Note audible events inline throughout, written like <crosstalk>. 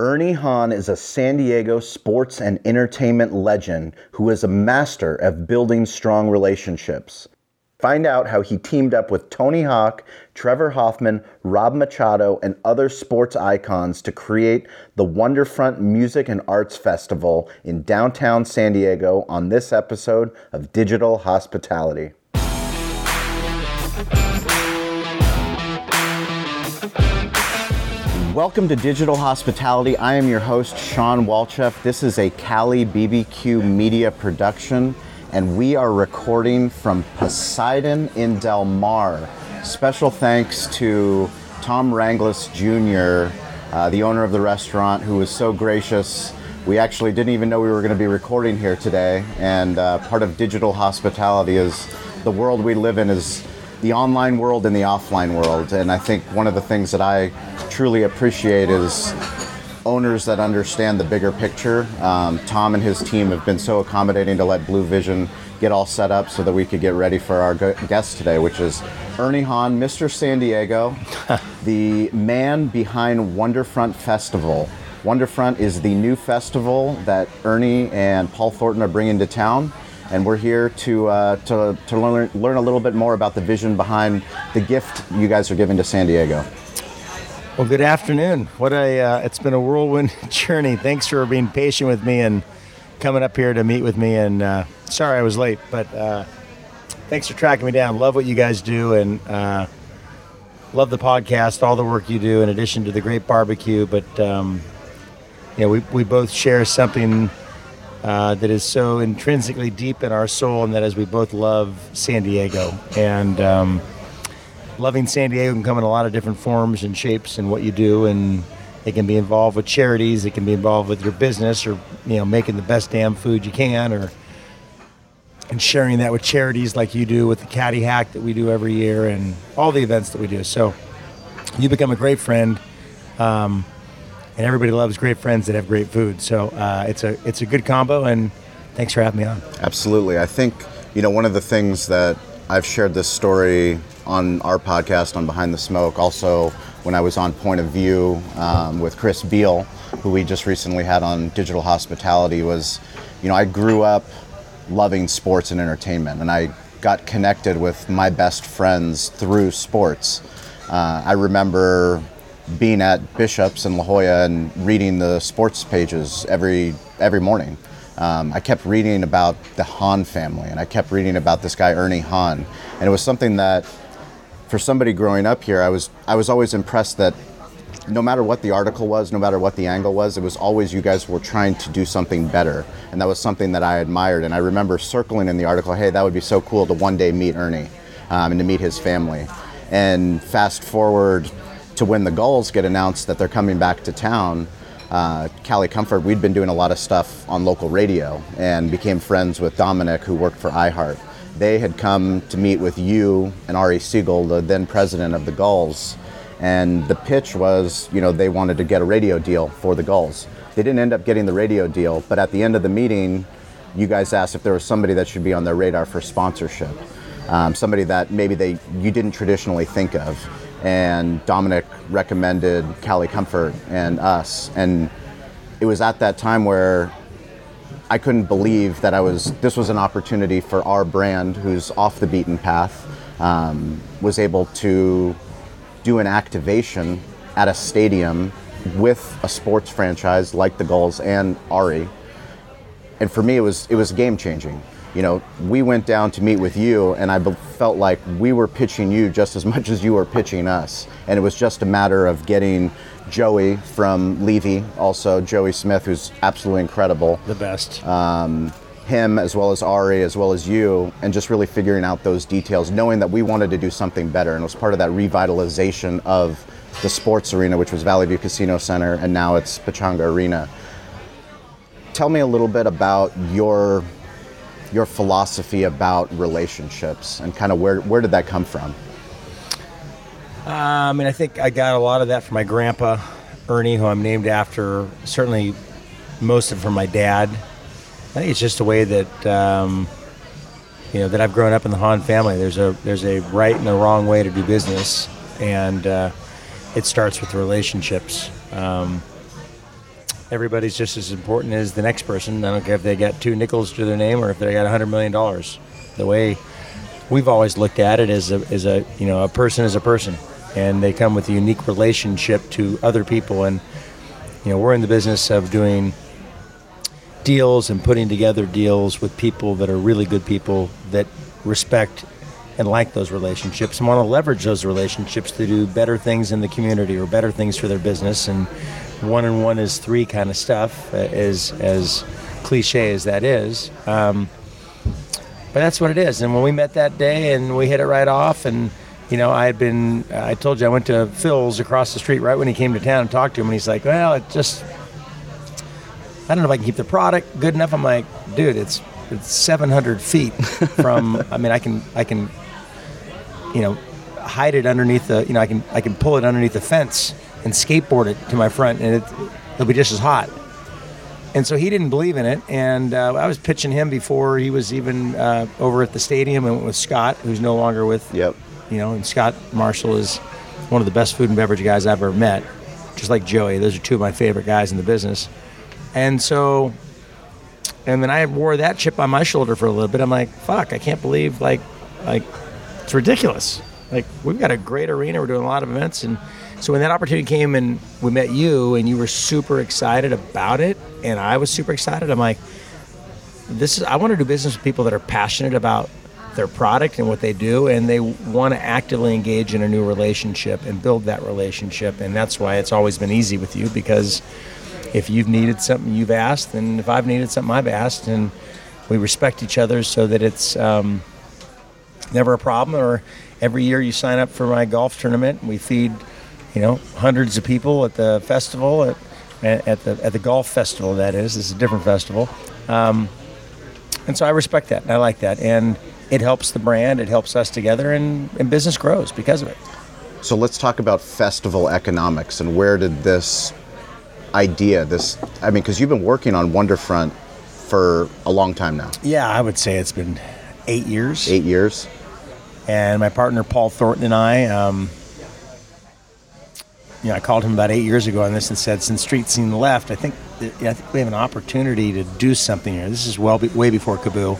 Ernie Hahn is a San Diego sports and entertainment legend who is a master of building strong relationships. Find out how he teamed up with Tony Hawk, Trevor Hoffman, Rob Machado, and other sports icons to create the Wonderfront Music and Arts Festival in downtown San Diego on this episode of Digital Hospitality. Welcome to Digital Hospitality. I am your host, Shawn Walchef. This is a Cali BBQ media production, and we are recording from Poseidon in Del Mar. Special thanks to Tom Ranglis Jr., uh, the owner of the restaurant, who was so gracious. We actually didn't even know we were going to be recording here today, and uh, part of digital hospitality is the world we live in is the online world and the offline world. And I think one of the things that I truly appreciate is owners that understand the bigger picture. Um, Tom and his team have been so accommodating to let Blue Vision get all set up so that we could get ready for our guest today, which is Ernie Hahn, Mr. San Diego, <laughs> the man behind Wonderfront Festival. Wonderfront is the new festival that Ernie and Paul Thornton are bringing to town and we're here to, uh, to, to learn, learn a little bit more about the vision behind the gift you guys are giving to San Diego. Well, good afternoon. What a uh, it's been a whirlwind <laughs> journey. Thanks for being patient with me and coming up here to meet with me. And uh, sorry I was late, but uh, thanks for tracking me down. Love what you guys do and uh, love the podcast, all the work you do, in addition to the great barbecue. But um, you know, we we both share something uh, that is so intrinsically deep in our soul, and that as we both love San Diego. And um, loving San Diego can come in a lot of different forms and shapes and what you do, and it can be involved with charities, it can be involved with your business, or you know making the best damn food you can, or and sharing that with charities like you do with the Caddy Hack that we do every year, and all the events that we do. So you become a great friend. Um, and everybody loves great friends that have great food. So uh, it's a it's a good combo, and thanks for having me on. Absolutely, I think you know one of the things that I've shared this story on our podcast on Behind the Smoke. Also, when I was on Point of View um, with Chris Beall, who we just recently had on Digital Hospitality, was you know I grew up loving sports and entertainment, and I got connected with my best friends through sports. Uh, I remember being at Bishop's in La Jolla and reading the sports pages every every morning. Um, I kept reading about the Hahn family, and I kept reading about this guy Ernie Hahn, and it was something that, for somebody growing up here, I was I was always impressed that no matter what the article was, no matter what the angle was, it was always you guys were trying to do something better, and that was something that I admired. And I remember circling in the article, "Hey, that would be so cool to one day meet Ernie um, and to meet his family." And fast forward to when the Gulls get announced that they're coming back to town, uh, Cali Comfort, we'd been doing a lot of stuff on local radio and became friends with Dominic, who worked for iHeart. They had come to meet with you and Ari Segal, the then president of the Gulls, and the pitch was, you know, they wanted to get a radio deal for the Gulls. They didn't end up getting the radio deal, but at the end of the meeting, you guys asked if there was somebody that should be on their radar for sponsorship, um, somebody that maybe they you didn't traditionally think of and Dominic recommended Cali Comfort and us. And it was at that time where I couldn't believe that I was. This was an opportunity for our brand, who's off the beaten path, um, was able to do an activation at a stadium with a sports franchise like the Gulls and Ari. And for me, it was it was game changing you know, we went down to meet with you, and I felt like we were pitching you just as <laughs> much as you were pitching us. And it was just a matter of getting Joey from Levy, also Joey Smith, who's absolutely incredible. The best. Um, him as well as Ari as well as you and just really figuring out those details knowing that we wanted to do something better and it was part of that revitalization of the sports arena which was Valley View Casino Center and now it's Pechanga Arena. Tell me a little bit about your your philosophy about relationships and kind of where, where did that come from? Uh, I mean, I think I got a lot of that from my grandpa, Ernie, who I'm named after. Certainly, most of it from my dad. I think it's just a way that um, you know that I've grown up in the Hahn family. There's a there's a right and a wrong way to do business, and uh, it starts with relationships. Um, everybody's just as important as the next person. I don't care if they got two nickels to their name or if they got a hundred million dollars. The way we've always looked at it is a, is a you know a person is a person, and they come with a unique relationship to other people. And you know we're in the business of doing deals and putting together deals with people that are really good people that respect and like those relationships and want to leverage those relationships to do better things in the community or better things for their business and one and one is three kind of stuff uh, as as cliche as that is um, but that's what it is and when we met that day and we hit it right off and you know i had been i told you i went to phil's across the street right when he came to town and talked to him and he's like well it just I don't know if I can keep the product good enough. I'm like, dude, it's it's 700 feet <laughs> from. I mean, I can I can, you know, hide it underneath the. You know, I can I can pull it underneath the fence and skateboard it to my front, and it, it'll be just as hot. And so he didn't believe in it, and uh, I was pitching him before he was even uh, over at the stadium, and went with Scott, who's no longer with. Yep. You know, and Scott Marshall is one of the best food and beverage guys I've ever met, just like Joey. Those are two of my favorite guys in the business. And so, and then I wore that chip on my shoulder for a little bit. I'm like, fuck, I can't believe like, like, it's ridiculous. Like we've got a great arena. We're doing a lot of events, and so when that opportunity came and we met you, and you were super excited about it, and I was super excited. I'm like, this is. I want to do business with people that are passionate about their product and what they do, and they want to actively engage in a new relationship and build that relationship. And that's why it's always been easy with you because if you've needed something, you've asked, and if I've needed something, I've asked, and we respect each other so that it's um, never a problem. Or every year you sign up for my golf tournament, we feed, you know, hundreds of people at the festival at, at the at the golf festival. That is, it's a different festival, um, and so I respect that. I like that, and it helps the brand. It helps us together, and, and business grows because of it. So let's talk about festival economics and where did this idea? This, I mean, because you've been working on Wonderfront for a long time now. Yeah, I would say it's been eight years. Eight years. And my partner Paul Thornton and I, um, you know, I called him about eight years ago on this and said, since Street Scene left, I think I think we have an opportunity to do something here. This is well be, way before KAABOO.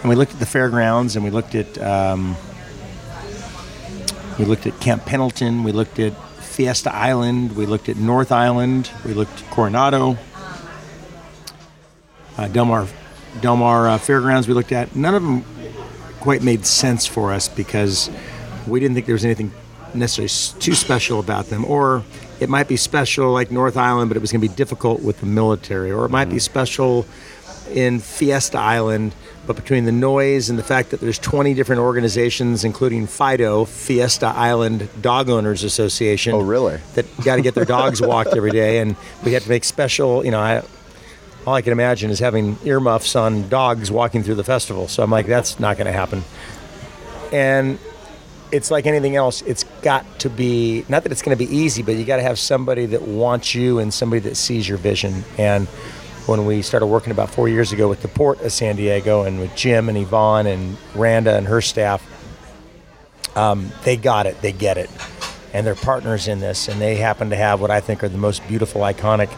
And we looked at the fairgrounds and we looked at um, we looked at Camp Pendleton. We looked at Fiesta Island. We looked at North Island. We looked at Coronado, uh, Del Mar, Del Mar uh, Fairgrounds. We looked at none of them quite made sense for us because we didn't think there was anything necessarily too special about them, or it might be special like North Island, but it was going to be difficult with the military, or it might be mm. special in Fiesta Island, but between the noise and the fact that there's 20 different organizations, including FIDO, Fiesta Island Dog Owners Association. Oh, really? That got to get their dogs <laughs> walked every day, and we have to make special. You know, I, all I can imagine is having earmuffs on dogs walking through the festival. So I'm like, that's not going to happen. And it's like anything else. It's got to be not that it's going to be easy, but you got to have somebody that wants you and somebody that sees your vision. And when we started working about four years ago with the Port of San Diego and with Jim and Yvonne and Randa and her staff, um, they got it, they get it, and they're partners in this, and they happen to have what I think are the most beautiful, iconic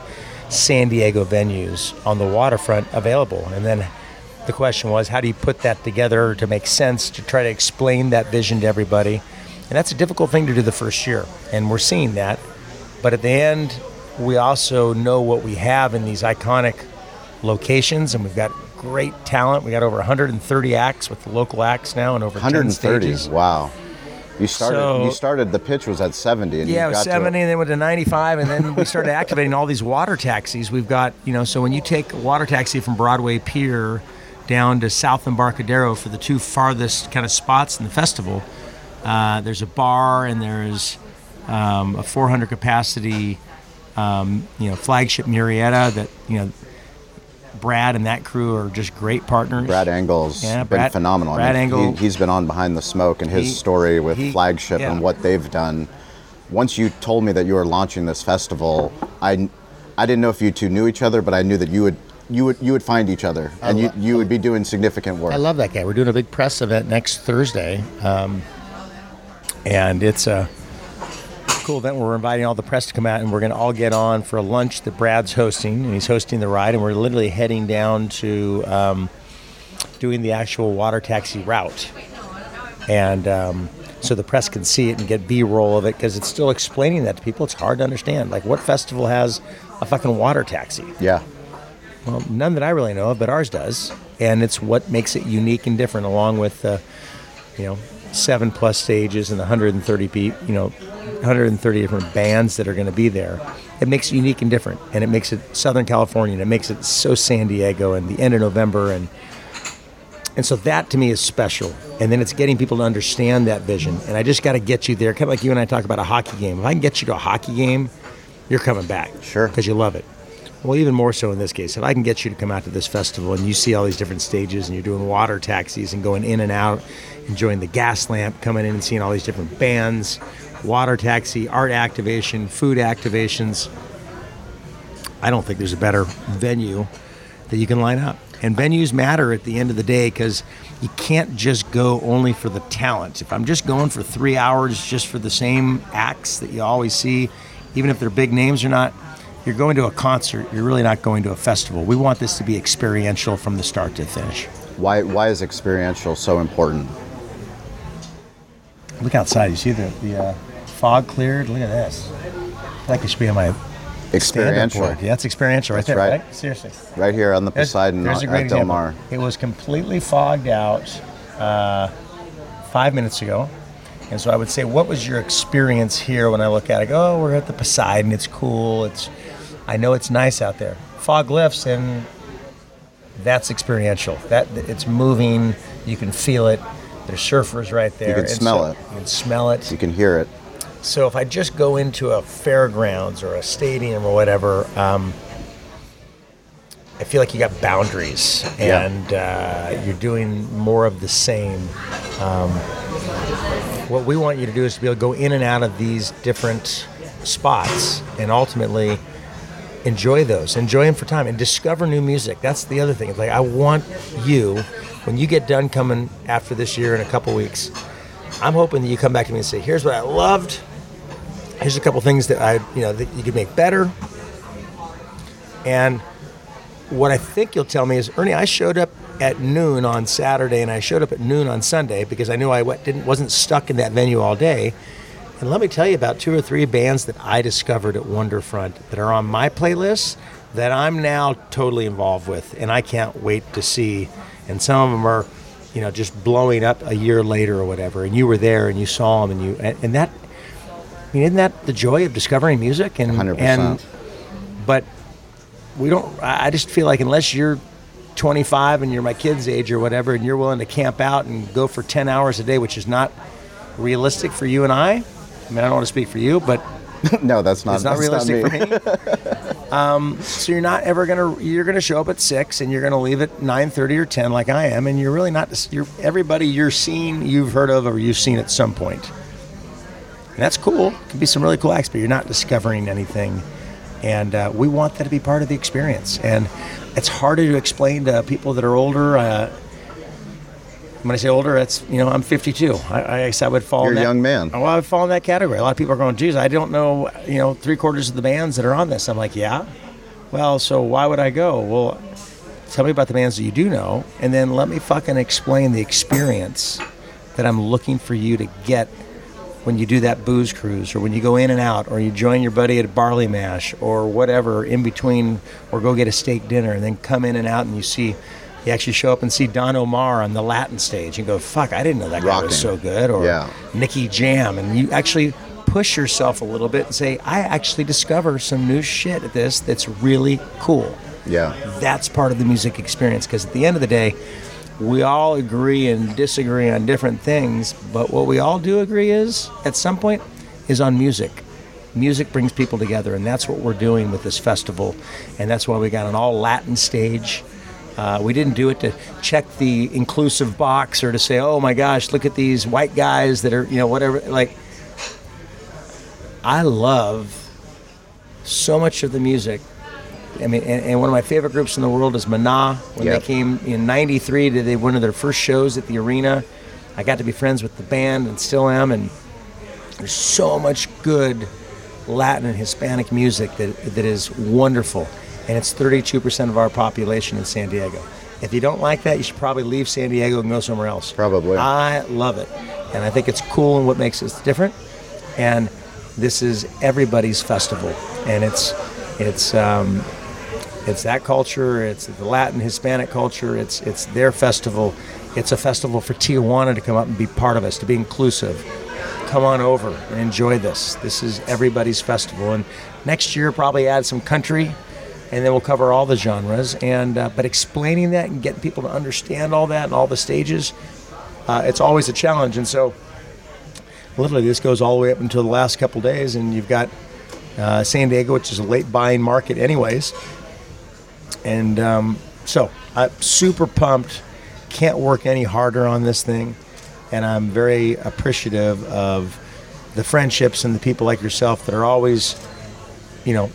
San Diego venues on the waterfront available. And then the question was, how do you put that together to make sense to try to explain that vision to everybody? And that's a difficult thing to do the first year, and we're seeing that. But at the end, we also know what we have in these iconic locations, and we've got great talent. We got over 130 acts with the local acts now, and over 130. 10 stages. Wow. You started. So- you started. The pitch was at 70, and Yeah, you it was got 70, to and then went to 95, and then we started <laughs> activating all these water taxis. We've got, you know, so when you take a water taxi from Broadway Pier down to South Embarcadero for the two farthest kind of spots in the festival, uh, there's a bar and there's um, a 400 capacity, um, you know, flagship Murrieta that, you know, Brad and that crew are just great partners. Brad Engel's Yeah, been phenomenal. Brad I mean, Engel- he, has been on Behind the Smoke and his He- story with he- Flagship yeah. and what they've done. Once you told me that you were launching this festival, I, I didn't know if you two knew each other, but I knew that you would you would you would find each other and you, you would be doing significant work. I love that guy. We're doing a big press event next Thursday, um, and it's a cool event we're inviting all the press to come out and we're going to all get on for a lunch that Brad's hosting, and he's hosting the ride, and we're literally heading down to um, doing the actual water taxi route. And um, so the press can see it and get B roll of it because it's still explaining that to people. It's hard to understand. Like, what festival has a fucking water taxi? Yeah. Well, none that I really know of, but ours does, and it's what makes it unique and different, along with the, you know, seven plus stages and the 130 pe- you know, 130 different bands that are going to be there. It makes it unique and different, and it makes it Southern California, and it makes it so San Diego, and the end of November, and and so that to me is special. And then it's getting people to understand that vision. And I just got to get you there. Kind of like you and I talk about a hockey game. If I can get you to a hockey game, you're coming back. Sure. Because you love it. Well, even more so in this case, if I can get you to come out to this festival and you see all these different stages and you're doing water taxis and going in and out, enjoying the Gaslamp, coming in and seeing all these different bands, water taxi, art activation, food activations, I don't think there's a better venue that you can line up. And venues matter at the end of the day because you can't just go only for the talent. If I'm just going for three hours just for the same acts that you always see, even if they're big names or not, you're going to a concert. You're really not going to a festival. We want this to be experiential from the start to finish. Why why is experiential so important? Look outside. You see the, the uh, fog cleared? Look at this. Like should be on my Experiential. Yeah, that's experiential right That's there, right. right? Seriously. Right here on the Poseidon there's a at great Del example. Mar. It was completely fogged out uh, five minutes ago. And so I would say, what was your experience here when I look at it? I go, oh, we're at the Poseidon. It's cool. It's, I know it's nice out there. Fog lifts, and that's experiential. That it's moving. You can feel it. There's surfers right there. You can smell so- it. You can smell it. You can hear it. So if I just go into a fairgrounds or a stadium or whatever, um, I feel like you got boundaries Yeah. and uh, you're doing more of the same. Um, what we want you to do is to be able to go in and out of these different spots and ultimately enjoy those, enjoy them for time, and discover new music. That's the other thing. It's like I want you, when you get done coming after this year in a couple weeks, I'm hoping that you come back to me and say, "Here's what I loved. Here's a couple things that I, you know, that you could make better." And what I think you'll tell me is, Ernie, I showed up at noon on Saturday and I showed up at noon on Sunday because I knew I didn't wasn't stuck in that venue all day. And let me tell you about two or three bands that I discovered at Wonderfront that are on my playlist that I'm now totally involved with, and I can't wait to see. And some of them are, you know, just blowing up a year later or whatever. And you were there and you saw them, and you and, and that. I mean, isn't that the joy of discovering music? And 100%. and but we don't i I just feel like unless you're 25 and you're my kid's age or whatever and you're willing to camp out and go for 10 hours a day which is not realistic for you and i i mean i don't want to speak for you but <laughs> no, that's not. it's not realistic me. for me <laughs> um, so you're not ever gonna you're gonna show up at 6 and you're gonna leave at 9.30 or 10 like i am and you're really not you're everybody you're seeing you've heard of or you've seen at some point. point and that's cool it can be some really cool acts but you're not discovering anything and uh, we want that to be part of the experience and it's harder to explain to people that are older uh, when I say older, that's you know I'm 52. I, I guess I would fall. You're in a that, young man. Well, I would fall in that category. A lot of people are going, "Geez, I don't know." You know, three quarters of the bands that are on this. I'm like, yeah. Well, so why would I go? Well, tell me about the bands that you do know, and then let me fucking explain the experience that I'm looking for you to get when you do that booze cruise or when you go in and out or you join your buddy at a Barleymash or whatever in between or go get a steak dinner and then come in and out and you see you actually show up and see Don Omar on the Latin stage and go fuck I didn't know that guy was so good. Or Yeah. Nicky Jam. And you actually push yourself a little bit and say I actually discover some new shit at this that's really cool. Yeah. that's part of the music experience because at the end of the day we all agree and disagree on different things but what we all do agree is at some point is on music. Music brings people together and that's what we're doing with this festival and that's why we got an all latin stage uh, we didn't do it to check the inclusive box or to say oh my gosh look at these white guys that are you know whatever like i love so much of the music I mean, and, and one of my favorite groups in the world is Mana. When Yep. they came in '93, did they one of their first shows at the arena? I got to be friends with the band and still am. And There's so much good Latin and Hispanic music that, that is wonderful. And it's 32% of our population in San Diego. If you don't like that, you should probably leave San Diego and go somewhere else. Probably. I love it. And I think it's cool and what makes us different. And this is everybody's festival. And it's, it's, um, it's that culture, it's the Latin Hispanic culture, it's, it's their festival. It's a festival for Tijuana to come up and be part of us, to be inclusive. Come on over and enjoy this. This is everybody's festival. And next year, probably add some country and then we'll cover all the genres. And uh, but explaining that and getting people to understand all that and all the stages, uh, it's always a challenge. And so, literally, this goes all the way up until the last couple days, and you've got uh, San Diego, which is a late buying market, anyways. And um, so, I'm super pumped. Can't work any harder on this thing, and I'm very appreciative of the friendships and the people like yourself that are always, you know,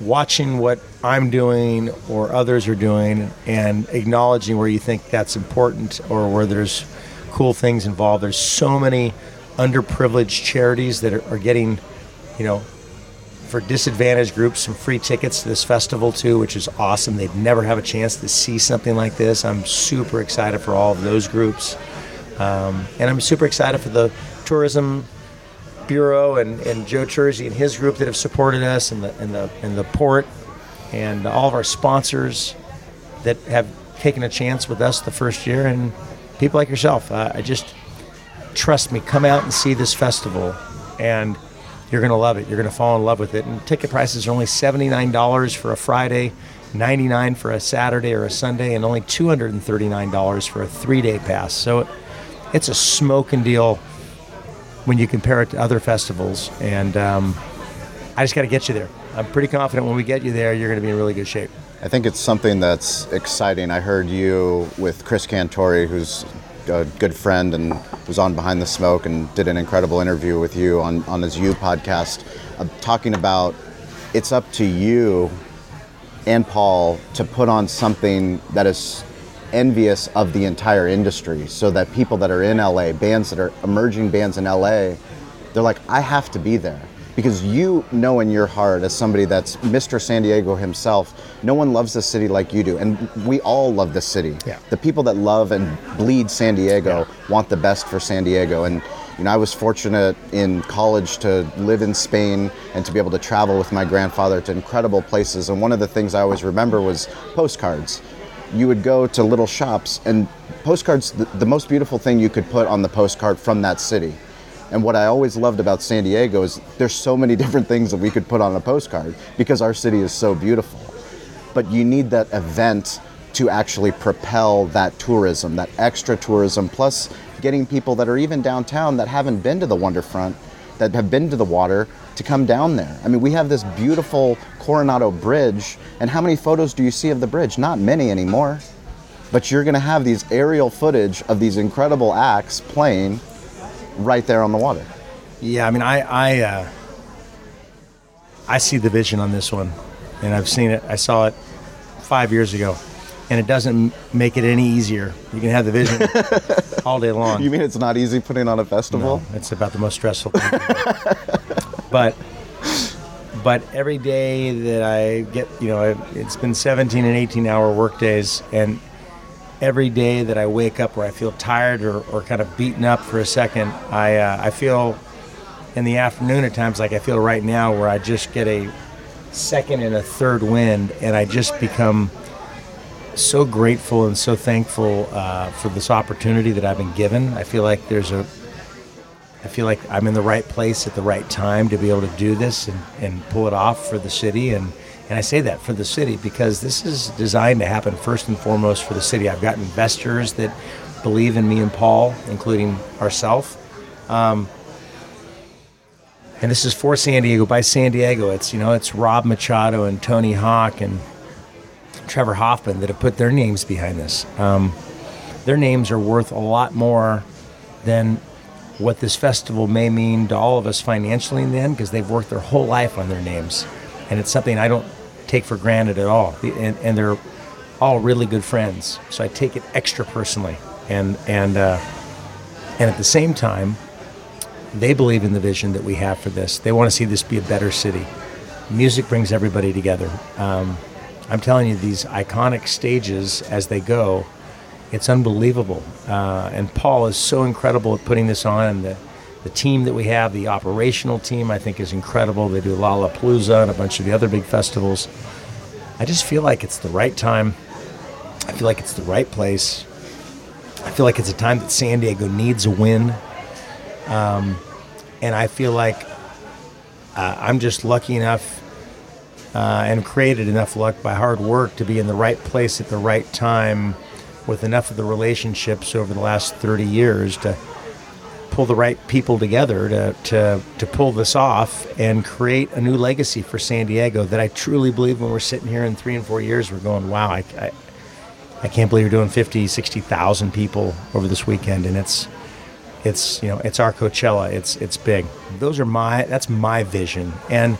watching what I'm doing or others are doing and acknowledging where you think that's important or where there's cool things involved. There's so many underprivileged charities that are, are getting, you know, for disadvantaged groups some free tickets to this festival too, which is awesome. They'd never have a chance to see something like this. I'm super excited for all of those groups. Um, and I'm super excited for the tourism bureau and, and Joe Terzi and his group that have supported us and the, and the, and the port and all of our sponsors that have taken a chance with us the first year and people like yourself. Uh, I just trust me, come out and see this festival and you're going to love it. You're going to fall in love with it. And ticket prices are only $79 for a Friday, 99 for a Saturday or a Sunday, and only $239 for a three-day pass. So it's a smoking deal when you compare it to other festivals. And um, I just got to get you there. I'm pretty confident when we get you there, you're going to be in really good shape. I think it's something that's exciting. I heard you with Chris Cantore, who's a good friend and was on Behind the Smoke and did an incredible interview with you on, on his You podcast, uh, talking about it's up to you and Paul to put on something that is envious of the entire industry so that people that are in LA, bands that are emerging bands in LA, they're like, I have to be there. Because you know in your heart, as somebody that's Mr. San Diego himself, no one loves the city like you do. And we all love the city. Yeah. The people that love and bleed San Diego Yeah. want the best for San Diego. And you know, I was fortunate in college to live in Spain and to be able to travel with my grandfather to incredible places. And one of the things I always remember was postcards you would go to little shops and postcards the, the, most beautiful thing you could put on the postcard from that city. And what i always loved about san diego is there's so many <laughs> different things that we could put on a postcard because our city is so beautiful. But you need that event to actually propel that tourism that extra tourism plus getting people that are even downtown that haven't been to the wonderfront that have been to the water to come down there. I mean, we have this beautiful Coronado Bridge, and how many photos do you see of the bridge? Not many anymore. But you're going to have these aerial footage of these incredible acts playing right there on the water. Yeah, I mean, I I, uh, I see the vision on this one, and I've seen it. I saw it five years ago, and it doesn't make it any easier. You can have the vision <laughs> all day long. You mean it's not easy putting on a festival? No, it's about the most stressful thing. <laughs> but but every day that I get, you know, it's been 17 and 18 hour work days, and every day that I wake up where I feel tired or, or kind of beaten up for a second, I uh, I feel in the afternoon at times like I feel right now where I just get a second and a third wind, and I just become so grateful and so thankful uh, for this opportunity that I've been given. I feel like there's a I feel like I'm in the right place at the right time to be able to do this and, and pull it off for the city. And, and I say that for the city because this is designed to happen first and foremost for the city. I've got investors that believe in me and Paul, including ourselves. Um, and this is for San Diego by San Diego. It's you know it's Rob Machado and Tony Hawk and Trevor Hoffman that have put their names behind this. Um, their names are worth a lot more than what this festival may mean to all of us financially in the end because they've worked their whole life on their names. And it's something I don't take for granted at all. And, and they're all really good friends. So I take it extra personally. And, and, uh, and at the same time, they believe in the vision that we have for this. They want to see this be a better city. Music brings everybody together. Um, I'm telling you, these iconic stages as they go, it's unbelievable. Uh, and Paul is so incredible at putting this on. And the, the team that we have, the operational team, I think is incredible. They do Lollapalooza and a bunch of the other big festivals. I just feel like it's the right time. I feel like it's the right place. I feel like it's a time that San Diego needs a win. Um, and I feel like uh, I'm just lucky enough uh, and created enough luck by hard work to be in the right place at the right time with enough of the relationships over the last 30 years to pull the right people together to, to, to pull this off and create a new legacy for San Diego that I truly believe when we're sitting here in three and four years, we're going, wow, I, I, I can't believe we're doing 50, 60,000 people over this weekend. And it's, it's, you know, it's our Coachella. It's, it's big. Those are my, that's my vision. And,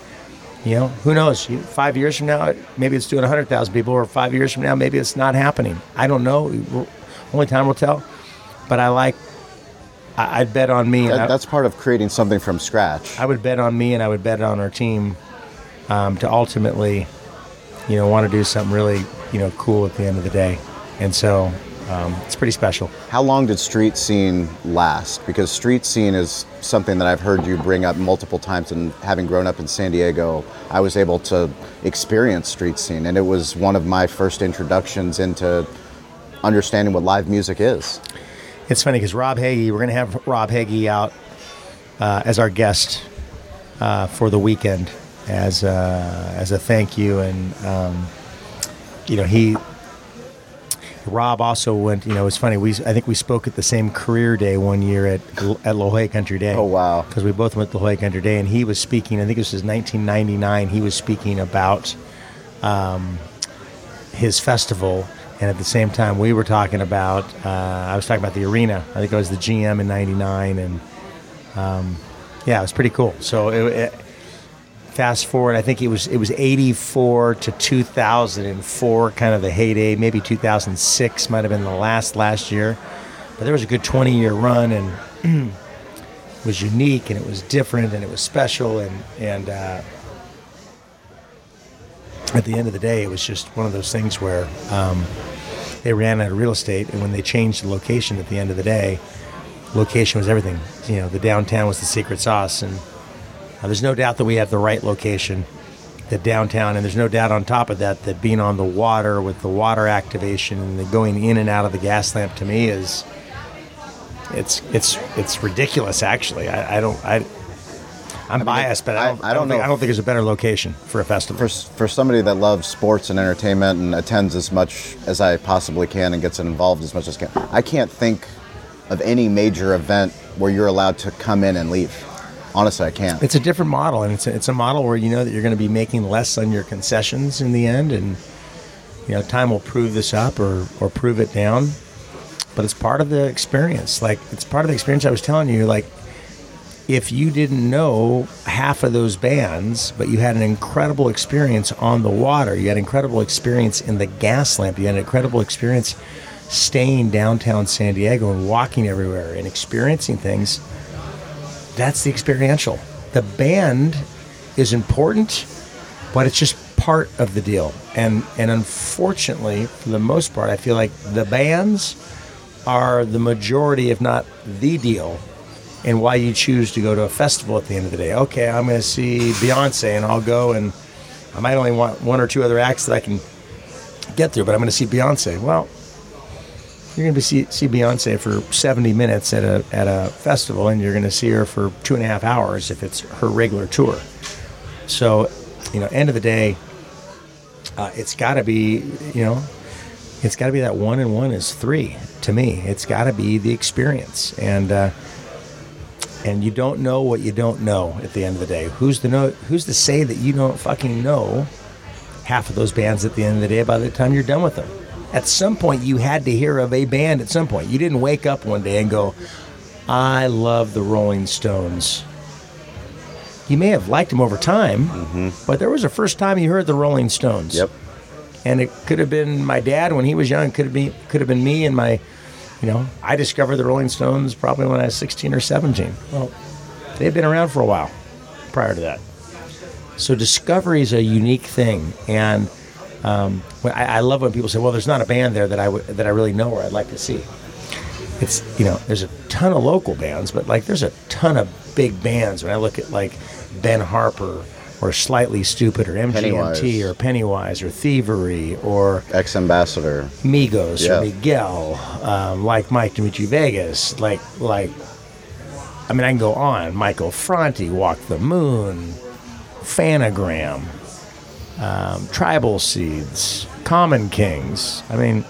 you know, who knows? Five years from now, maybe it's doing 100,000 people, or five years from now, maybe it's not happening. I don't know. Only time will tell. But I like I, would bet on me. That, that's part of creating something from scratch. I would bet on me, and I would bet on our team um, to ultimately, you know, want to do something really, you know, cool at the end of the day. And so um, it's pretty special. How long did street scene last? Because street scene is something that I've heard you bring up multiple times, and having grown up in San Diego, I was able to experience street scene, and it was one of my first introductions into understanding what live music is. It's funny because Rob Hagey, we're going to have Rob Hagey out uh, as our guest uh, for the weekend as uh, as a thank you, and um, you know he. Rob also went. You know, it's funny. We I think we spoke at the same career day one year at at La Jolla Country Day. Oh wow! Because we both went to La Jolla Country Day, and he was speaking. I think this was 1999. He was speaking about um, his festival and at the same time we were talking about uh, i was talking about the arena i think it was the gm in 99 and um, yeah it was pretty cool so it, it, fast forward i think it was it was 84 to 2004 kind of the heyday maybe 2006 might have been the last last year but there was a good 20 year run and <clears throat> it was unique and it was different and it was special and and uh, at the end of the day, it was just one of those things where um, they ran out of real estate, and when they changed the location at the end of the day, location was everything. You know, the downtown was the secret sauce, and uh, there's no doubt that we have the right location, the downtown, and there's no doubt on top of that that being on the water with the water activation and the going in and out of the Gaslamp to me is it's it's it's ridiculous. Actually, I, I don't I I'm I mean, biased, but I don't, I, I don't, think, know. I don't think there's a better location for a festival. For, for somebody that loves sports and entertainment and attends as much as I possibly can and gets involved as much as I can, I can't think of any major event where you're allowed to come in and leave. Honestly, I can't. It's a different model, and it's a, it's a model where you know that you're going to be making less on your concessions in the end, and you know time will prove this up or or prove it down. But it's part of the experience. Like it's part of the experience I was telling you. Like if you didn't know half of those bands, but you had an incredible experience on the water, you had incredible experience in the Gaslamp, you had an incredible experience staying downtown San Diego and walking everywhere and experiencing things, that's the experiential. The band is important, but it's just part of the deal. And and unfortunately, for the most part, I feel like the bands are the majority, if not the deal and why you choose to go to a festival at the end of the day. Okay, I'm going to see Beyonce, and I'll go, and I might only want one or two other acts that I can get through, but I'm going to see Beyonce. Well, you're going to see, see Beyonce for 70 minutes at a at a festival, and you're going to see her for two and a half hours if it's her regular tour. So, you know, end of the day, uh, it's got to be, you know, it's got to be that one and one is three to me. It's got to be the experience, and uh, and you don't know what you don't know at the end of the day. Who's to know? Who's to say that you don't fucking know half of those bands at the end of the day by the time you're done with them? At some point, you had to hear of a band. At some point, you didn't wake up one day and go, "I love the Rolling Stones." You may have liked them over time, mm-hmm. but there was a first time you heard the Rolling Stones. Yep. And it could have been my dad when he was young. Could have been could have been me and my you know, I discovered the Rolling Stones probably when I was 16 or 17. Well, They've been around for a while prior to that. So discovery is a unique thing, and um, when- I, I love when people say, "Well, there's not a band there that I that I really know or I'd like to see." It's you know, there's a ton of local bands, but like there's a ton of big bands. When I look at like Ben Harper or Slightly Stoopid or MGMT Pennywise. or Pennywise or Thievery or X Ambassador. Migos Yeah. or Miguel, um, like Mike Dimitri Vegas, like like I mean I can go on. Michael Franti, Walk the Moon, Phantogram, um, Tribal Seeds, Common Kings. I mean,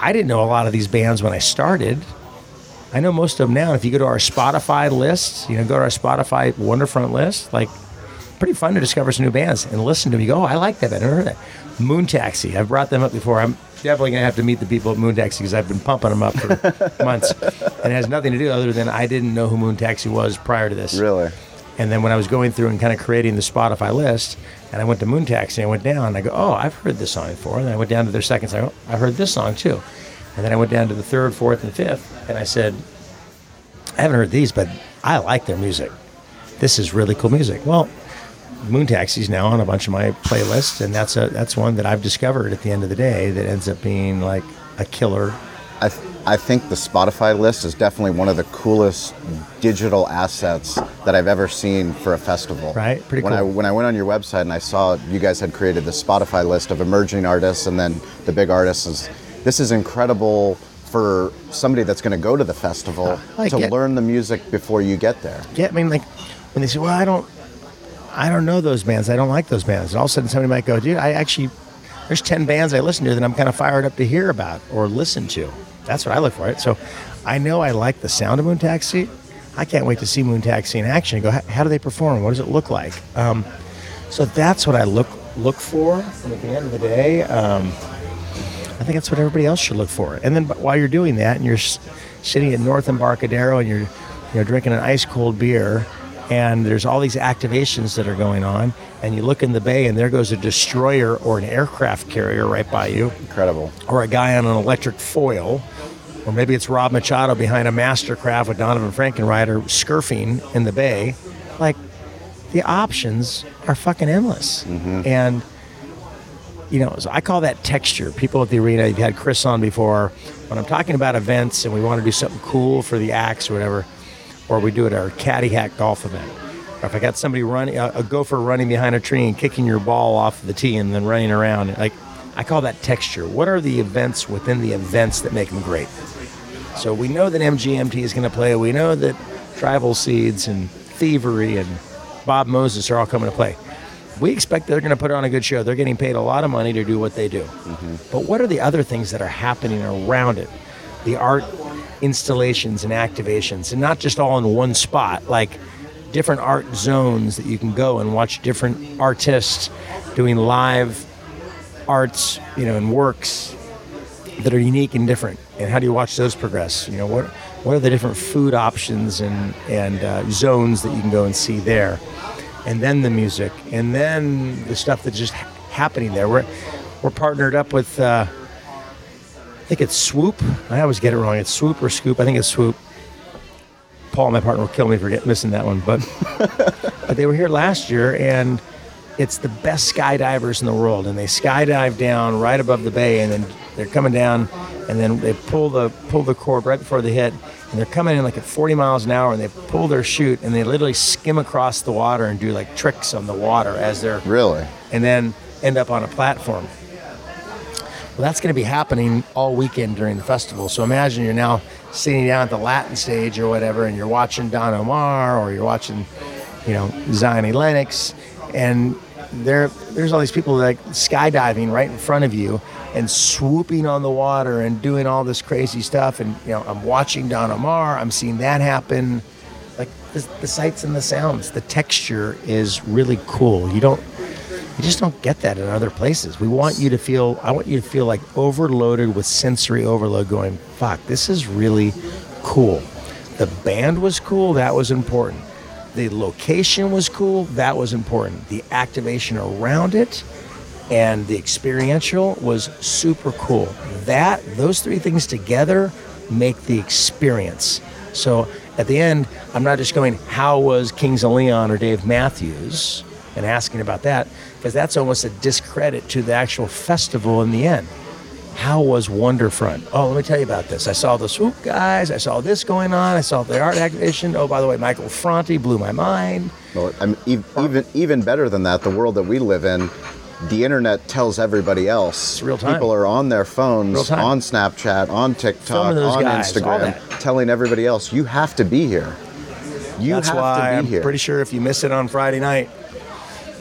I didn't know a lot of these bands when I started. I know most of them now. If you go to our Spotify list, you know, go to our Spotify Wonderfront list, like pretty fun to discover some new bands and listen to them. You go, oh, I like that band. I never heard that. Moon Taxi. I've brought them up before. I'm definitely going to have to meet the people at Moon Taxi because I've been pumping them up for <laughs> months. And it has nothing to do other than I didn't know who Moon Taxi was prior to this. Really? And then when I was going through and kind of creating the Spotify list, and I went to Moon Taxi, I went down, and I go, oh, I've heard this song before. And I went down to their second song, oh, I heard this song too. And then I went down to the third, fourth, and fifth, and I said, I haven't heard these, but I like their music. This is really cool music. Well, Moon Taxi's now on a bunch of my playlists, and that's a that's one that I've discovered at the end of the day that ends up being like a killer. I, th- I think the Spotify list is definitely one of the coolest digital assets that I've ever seen for a festival. Right, pretty when I cool. when I went on your website and I saw you guys had created the Spotify list of emerging artists and then the big artists. Is, this is incredible for somebody that's going to go to the festival I to learn the music before you get there. Yeah, I mean, like when they say, "Well, I don't, I don't know those bands. I don't like those bands," and all of a sudden somebody might go, "Dude, I actually, there's ten bands I listen to that I'm kind of fired up to hear about or listen to." That's what I look for. It. So, I know I like the sound of Moon Taxi. I can't wait to see Moon Taxi in action go, "How- "How do they perform? What does it look like?" Um, so that's what I look look for. And at the end of the day, um, I think that's what everybody else should look for. And then while you're doing that, and you're sitting at North Embarcadero, and you're you know drinking an ice cold beer, and there's all these activations that are going on, and you look in the bay, and there goes a destroyer or an aircraft carrier right by you, Incredible. or a guy on an electric foil, or maybe it's Rob Machado behind a Mastercraft with Donovan Frankenreiter scurfing in the bay. Like the options are fucking endless, mm-hmm. and you know, so I call that texture. People at the arena, you've had Chris on before. When I'm talking about events and we want to do something cool for the acts or whatever, or we do it at our caddy hack golf event. Or if I got somebody running, a, a gopher running behind a tree and kicking your ball off the tee and then running around, like I call that texture. What are the events within the events that make them great? So we know that MGMT is going to play. We know that Tribal Seeds and Thievery and Bob Moses are all coming to play. We expect they're going to put on a good show. They're getting paid a lot of money to do what they do. Mm-hmm. But what are the other things that are happening around it? The art installations and activations, and not just all in one spot, like different art zones that you can go and watch different artists doing live arts, you know, and works that are unique and different. And how do you watch those progress? You know, what what are the different food options and and uh, zones that you can go and see there? And then the music, and then the stuff that's just happening there. We're we're partnered up with. Uh, think it's Swoop. I always get it wrong. It's Swoop or Scoop. I think it's Swoop. Paul, and my partner, will kill me for get, missing that one. But <laughs> but they were here last year, and it's the best skydivers in the world. And they skydive down right above the bay, and then they're coming down, and then they pull the pull the cord right before they hit, and they're coming in like at 40 miles an hour, and they pull their chute, and they literally skim across the water and do like tricks on the water as they're Really? and then end up on a platform. Well, that's going to be happening all weekend during the festival. So imagine you're now sitting down at the Latin stage or whatever, and you're watching Don Omar or you're watching, you know, Zion Lennox, and there there's all these people like skydiving right in front of you and swooping on the water and doing all this crazy stuff. And you know, I'm watching Don Omar. I'm seeing that happen. Like the, the sights and the sounds, the texture is really cool. You don't you just don't get that in other places. We want you to feel, I want you to feel like overloaded with sensory overload, going, fuck, this is really cool. The band was cool, that was important. The location was cool, that was important. The activation around it and the experiential was super cool. That, those three things together make the experience. So at the end, I'm not just going, how was Kings of Leon or Dave Matthews, and asking about that, because that's almost a discredit to the actual festival in the end. How was Wonderfront? Oh, let me tell you about this. I saw the swoop guys. I saw this going on. I saw the art exhibition. Oh, by the way, Michael Franti blew my mind. Well, I mean, even even better than that, the world that we live in, the internet tells everybody else. It's real time. People are on their phones, on Snapchat, on TikTok, on guys, Instagram, telling everybody else, "You have to be here. You That's have why to be I'm here." pretty sure if you miss it on Friday night,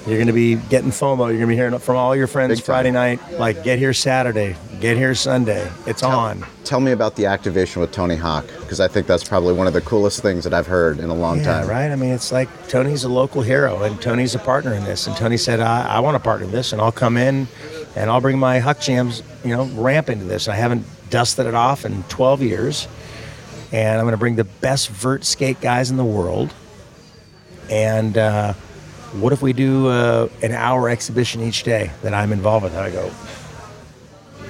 you're going to be getting FOMO. You're going to be hearing from all your friends Big time. Friday night. Like, get here Saturday, get here Sunday. It's on. Tell me about the activation with Tony Hawk, because I think that's probably one of the coolest things that I've heard in a long Yeah, time. right. I mean, it's like Tony's a local hero, and Tony's a partner in this. And Tony said, "I, I want to partner in this, and I'll come in, and I'll bring my Huck Jams, you know, ramp into this. I haven't dusted it off in 12 years, and I'm going to bring the best vert skate guys in the world. And uh, what if we do uh, an hour exhibition each day that I'm involved with?" And I go,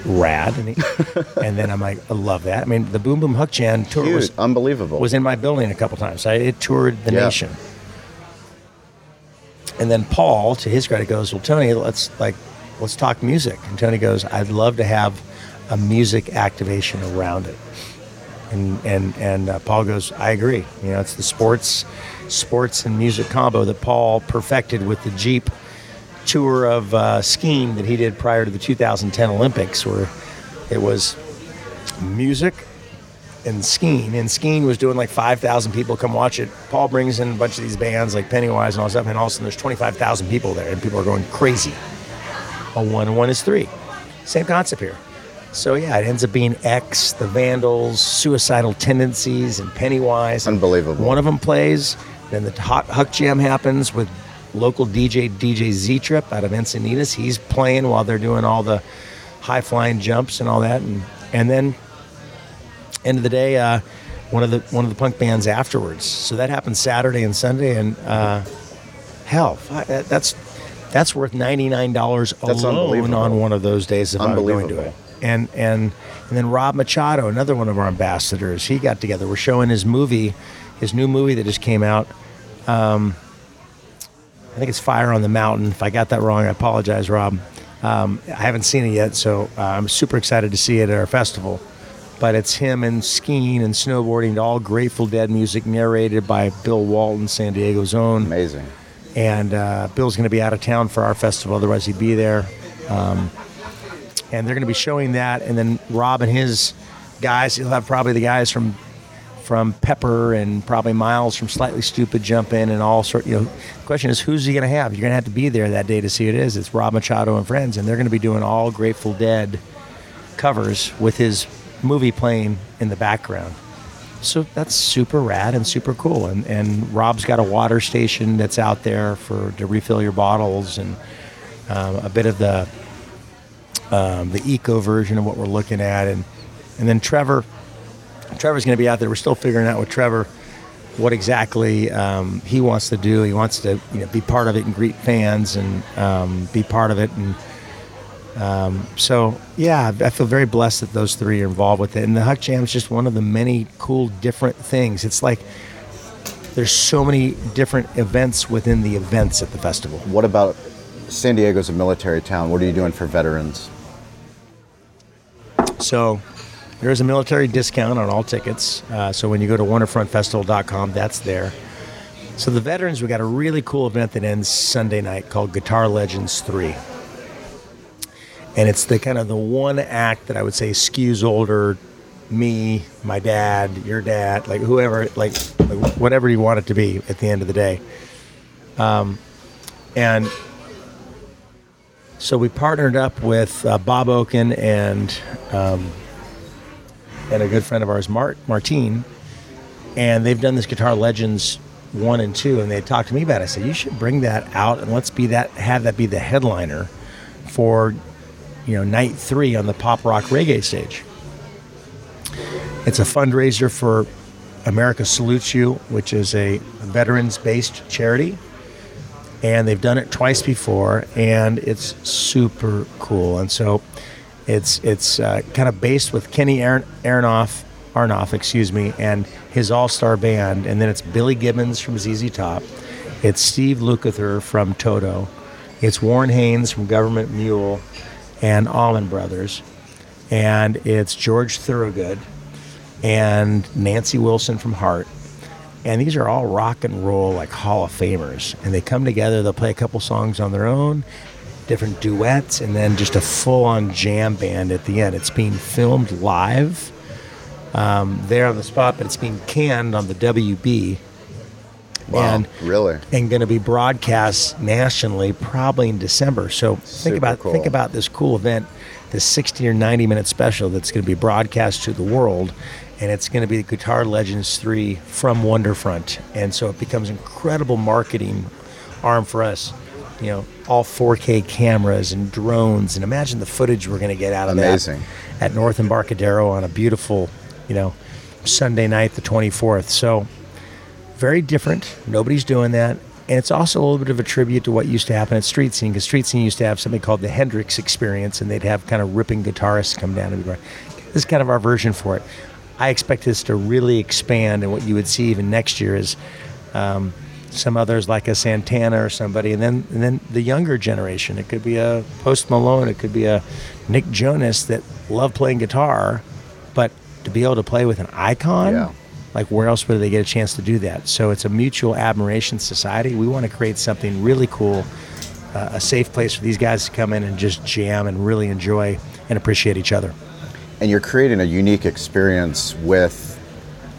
"Rad!" And, he, <laughs> and then I'm like, "I love that." I mean, the Boom Boom Huck Jam tour Huge, was unbelievable. was in my building a couple times. I, it toured the Yeah. nation. And then Paul, to his credit, goes, "Well, Tony, let's like, let's talk music." And Tony goes, "I'd love to have a music activation around it." And and and uh, Paul goes, "I agree. You know, it's the sports, sports and music combo that Paul perfected with the Jeep tour of uh, skiing that he did prior to the 2010 Olympics, where it was music and skiing. And skiing was doing like 5,000 people come watch it. Paul brings in a bunch of these bands like Pennywise and all stuff, and all of a sudden there's 25,000 people there, and people are going crazy. A one and one is three. Same concept here. So yeah, it ends up being X, the Vandals, Suicidal Tendencies, and Pennywise. Unbelievable. One of them plays. Then the Hot Huck Jam happens with local DJ DJ Z Trip out of Encinitas. He's playing while they're doing all the high flying jumps and all that, and and then end of the day, uh, one of the one of the punk bands afterwards. So that happens Saturday and Sunday, and uh, hell, that's that's worth ninety nine dollars alone on one of those days if I'm going to it. And and and then Rob Machado, another one of our ambassadors, he got together. We're showing his movie, his new movie that just came out. Um, I think it's Fire on the Mountain. If I got that wrong, I apologize, Rob. Um, I haven't seen it yet, so uh, I'm super excited to see it at our festival. But it's him and skiing and snowboarding to all Grateful Dead music, narrated by Bill Walton, San Diego's own. Amazing. And uh, Bill's going to be out of town for our festival, otherwise he'd be there. Um, and they're going to be showing that, and then Rob and his guys. He'll have probably the guys from from Pepper and probably Miles from Slightly Stoopid jump in and all sort. You know, the question is who's he going to have? You're going to have to be there that day to see who it is. It's Rob Machado and friends, and they're going to be doing all Grateful Dead covers with his movie playing in the background. So that's super rad and super cool. And and Rob's got a water station that's out there for to refill your bottles and um, a bit of the um, the eco version of what we're looking at. And and then Trevor, Trevor's going to be out there. We're still figuring out with Trevor what exactly um, he wants to do. He wants to you know, be part of it and greet fans and um, be part of it. And um, so, yeah, I feel very blessed that those three are involved with it. And the Huck Jam is just one of the many cool, different things. It's like there's so many different events within the events at the festival. What about San Diego's a military town? What are you doing for veterans? So there is a military discount on all tickets. Uh, so when you go to wonderfrontfestival.com, that's there. So the veterans, we got a really cool event that ends Sunday night called Guitar Legends 3. And it's the kind of the one act that I would say skews older me, my dad, your dad, like whoever, like, like whatever you want it to be at the end of the day. Um, and so we partnered up with uh, Bob Oken and um, and a good friend of ours, Mart Martine, and they've done this Guitar Legends one and two, and they talked to me about it. I said you should bring that out and let's be that have that be the headliner for you know night three on the pop rock reggae stage. It's a fundraiser for America Salutes You, which is a veterans based charity and they've done it twice before, and it's super cool. And so, it's it's uh, kind of based with Kenny Aaron, Aronoff Arnoff, excuse me, and his all-star band, and then it's Billy Gibbons from ZZ Top, it's Steve Lukather from Toto, it's Warren Haynes from Government Mule, and Allman Brothers, and it's George Thorogood, and Nancy Wilson from Heart. And these are all rock and roll, like Hall of Famers. And they come together, they'll play a couple songs on their own, different duets, and then just a full on jam band at the end. It's being filmed live um, there on the spot, but it's being canned on the WB. Wow, and really? and going to be broadcast nationally probably in December. So Super think about cool. think about this cool event, this 60 or 90 minute special that's going to be broadcast to the world, and it's going to be the Guitar Legends 3 from Wonderfront, and so it becomes incredible marketing arm for us. You know, all 4K cameras and drones, and imagine the footage we're going to get out of Amazing. that at North Embarcadero on a beautiful, you know, Sunday night, the 24th. So very different. Nobody's doing that. And it's also a little bit of a tribute to what used to happen at Street Scene, because Street Scene used to have something called the Hendrix Experience, and they'd have kind of ripping guitarists come down and be like, this is kind of our version for it. I expect this to really expand, and what you would see even next year is um, some others like a Santana or somebody, and then and then the younger generation. It could be a Post Malone, it could be a Nick Jonas that love playing guitar, but to be able to play with an icon, Yeah. like where else would they get a chance to do that? So it's a mutual admiration society. We want to create something really cool, uh, a safe place for these guys to come in and just jam and really enjoy and appreciate each other. And you're creating a unique experience with,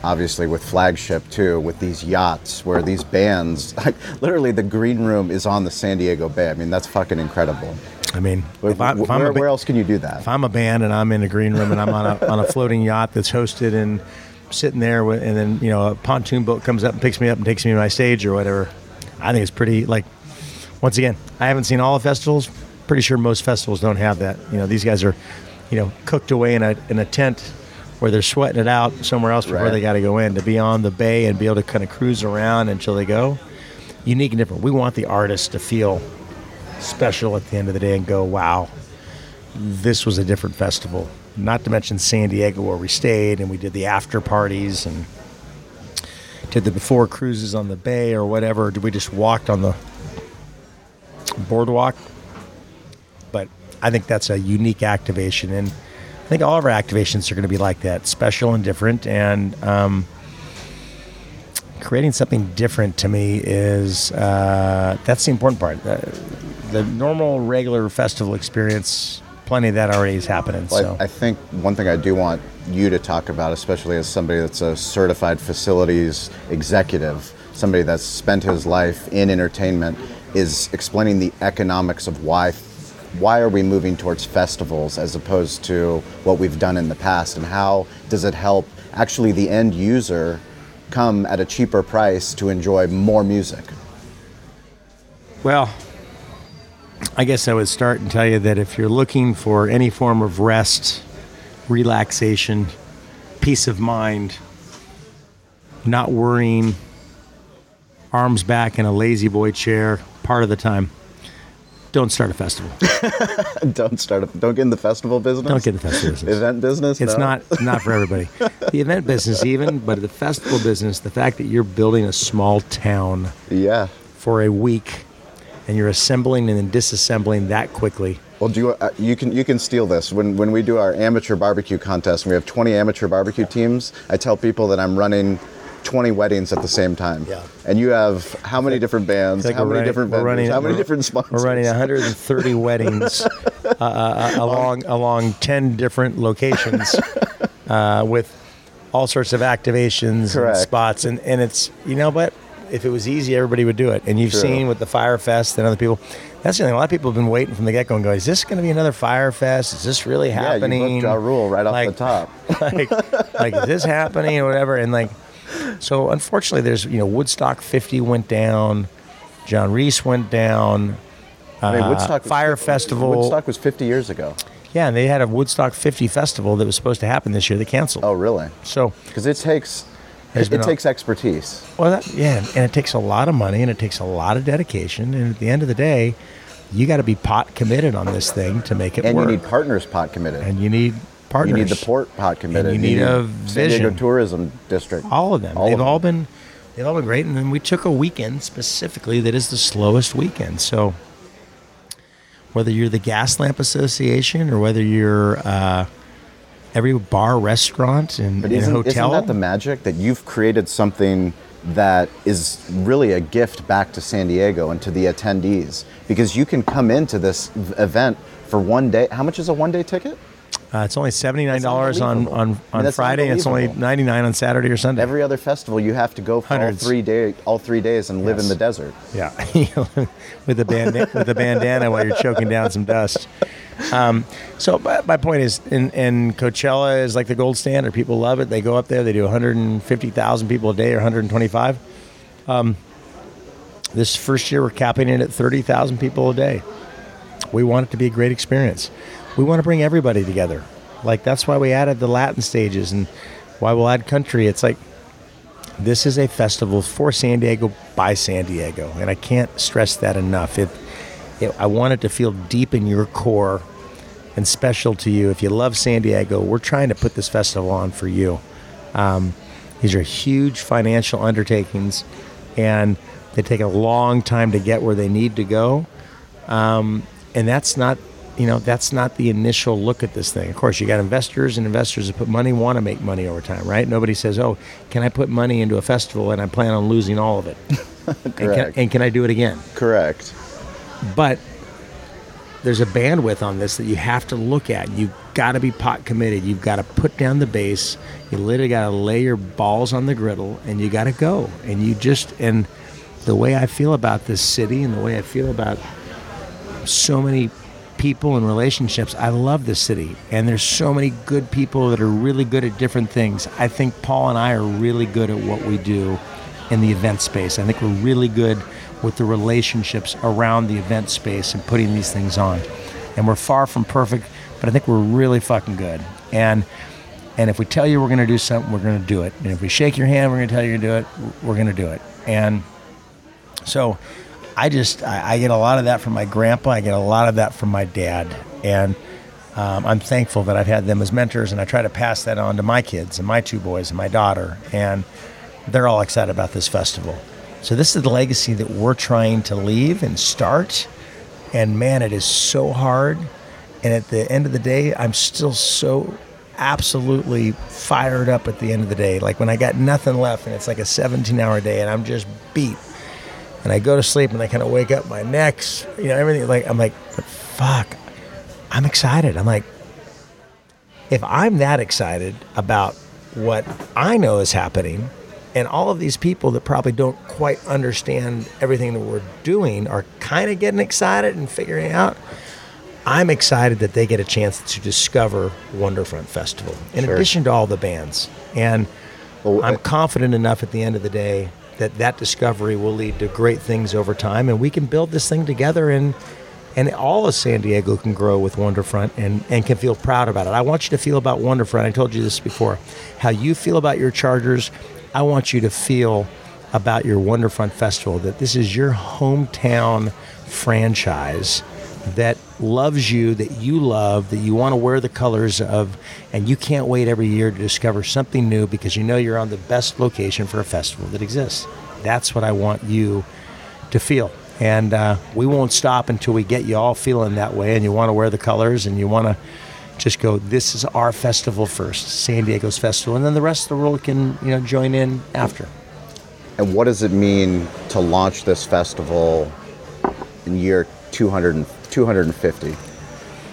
obviously, with Flagship too, with these yachts where these bands, <laughs> like literally the green room is on the San Diego Bay. I mean, that's fucking incredible. I mean, Where, if, I, if where, ba- where else can you do that? if I'm a band and I'm in a green room and I'm on a, <laughs> on a floating yacht that's hosted and sitting there with, and then you know a pontoon boat comes up and picks me up and takes me to my stage or whatever, I think it's pretty like. Once again, I haven't seen all the festivals. Pretty sure most festivals don't have that. You know, these guys are, you know, cooked away in a in a tent where they're sweating it out somewhere else before Right. they got to go in to be on the bay and be able to kind of cruise around until they go. Unique and different. We want the artists to feel special at the end of the day and go, wow, this was a different festival. Not to mention San Diego, where we stayed and we did the after parties and did the before cruises on the bay or whatever. We just walked on the boardwalk. But I think that's a unique activation, and think all of our activations are going to be like that, special and different. And um, creating something different to me is uh, that's the important part. Uh, the normal, regular festival experience, plenty of that already is happening. Well, so I, I think one thing I do want you to talk about, especially as somebody that's a certified facilities executive, somebody that's spent his life in entertainment, is explaining the economics of why why are we moving towards festivals as opposed to what we've done in the past, and how does it help actually the end user come at a cheaper price to enjoy more music? Well, I guess I would start and tell you that if you're looking for any form of rest, relaxation, peace of mind, not worrying, arms back in a lazy boy chair part of the time, don't start a festival. <laughs> don't start. A, don't get in the festival business. Don't get in the festival business. event business. It's No? not not for everybody. The event business, even, but the festival business, the fact that you're building a small town Yeah. for a week and you're assembling and then disassembling that quickly. Well, do you, uh, you can you can steal this when when we do our amateur barbecue contest and we have 20 amateur barbecue teams. I tell people that I'm running 20 weddings at the same time. Yeah. And you have how many different bands? Like how many running- different we're vendors? running- how many different sponsors? We're running 130 <laughs> weddings uh, uh, along along 10 different locations <laughs> uh, with all sorts of activations Correct. and spots, and and it's you know what. If it was easy, everybody would do it. And you've True. seen with the Fyre Fest and other people, that's the thing. A lot of people have been waiting from the get go and go, "Is this going to be another Fyre Fest? Is this really happening? Yeah, you happening?" booked Ja Rule right off the top. <laughs> like, like is this happening or whatever? And like, so unfortunately, there's you know Woodstock 50 went down, John Reese went down. I mean, uh, Woodstock was Fire 50 Festival. Woodstock was 50 years ago. Yeah, and they had a Woodstock 50 festival that was supposed to happen this year. They canceled. Oh, really? So, Because it takes it, a- takes expertise. well, that, yeah, and it takes a lot of money and it takes a lot of dedication. And at the end of the day, you got to be pot committed on this thing to make it And work. you need partners pot committed. and you need partners. You need the port pot committed. you need a vision. San Diego. Tourism District. all of them. All they've of them. all been they've all been great. And then we took a weekend specifically that is the slowest weekend. So whether you're the Gaslamp Association or whether you're uh, every bar, restaurant, and isn't, hotel, isn't that the magic that you've created something that is really a gift back to San Diego and to the attendees? Because you can come into this event for one day. How much is a one day ticket? Uh, it's only seventy nine dollars on unbelievable. on, I mean, on Friday. and It's only ninety nine on Saturday or Sunday. Every other festival, you have to go for all three day, all three days, and live in the desert. Yeah, <laughs> with a band with a bandana while you're choking down some dust. Um, so my, my point is, in, in Coachella is like the gold standard. People love it. They go up there. They do 150,000 people a day or 125. Um, this first year, we're capping it at 30,000 people a day. We want it to be a great experience. We want to bring everybody together. Like that's why we added the Latin stages and why we'll add country. It's like this is a festival for San Diego by San Diego, and I can't stress that enough. It, it, I want it to feel deep in your core and special to you. If you love San Diego, we're trying to put this festival on for you. Um, these are huge financial undertakings, and they take a long time to get where they need to go. Um, and that's not, you know, that's not the initial look at this thing. Of course, you got investors, and investors that put money want to make money over time, right? Nobody says, "Oh, can I put money into a festival and I plan on losing all of it, <laughs> and, can, Correct. and can I do it again?" Correct. but there's a bandwidth on this that you have to look at. You've got to be pot committed. You've got to put down the base. You literally got to lay your balls on the griddle and you got to go. And you just, and the way I feel about this city and the way I feel about so many people and relationships, I love this city. And there's so many good people that are really good at different things. I think Paul and I are really good at what we do in the event space. I think we're really good with the relationships around the event space and putting these things on. And we're far from perfect, but I think we're really fucking good. And and if we tell you we're going to do something, we're going to do it. And if we shake your hand, we're going to tell you to do it. We're going to do it. And so I just I, I get a lot of that from my grandpa. I get a lot of that from my dad, and um, I'm thankful that I've had them as mentors, and I try to pass that on to my kids and my two boys and my daughter, and they're all excited about this festival. So this is the legacy that we're trying to leave and start, and man, it is so hard. And at the end of the day, I'm still so absolutely fired up at the end of the day. Like when I got nothing left, and it's like a 17 hour day, and I'm just beat and I go to sleep and I kind of wake up, my neck's, you know, everything. Like I'm like, but fuck, I'm excited. I'm like, if I'm that excited about what I know is happening, and all of these people that probably don't quite understand everything that we're doing are kind of getting excited and figuring out. I'm excited that they get a chance to discover Wonderfront Festival, in Sure. addition to all the bands. And Well, I'm confident enough at the end of the day that that discovery will lead to great things over time, and we can build this thing together, and and all of San Diego can grow with Wonderfront and and can feel proud about it. I want you to feel about Wonderfront. I told you this before. How you feel about your Chargers, I want you to feel about your Wonderfront Festival. That this is your hometown franchise that loves you, that you love, that you want to wear the colors of, and you can't wait every year to discover something new because you know you're on the best location for a festival that exists. That's what I want you to feel. And uh, we won't stop until we get you all feeling that way and you want to wear the colors and you want to just go, this is our festival first, San Diego's festival. And then the rest of the world can, you know, join in after. And what does it mean to launch this festival in year 200 and, 250?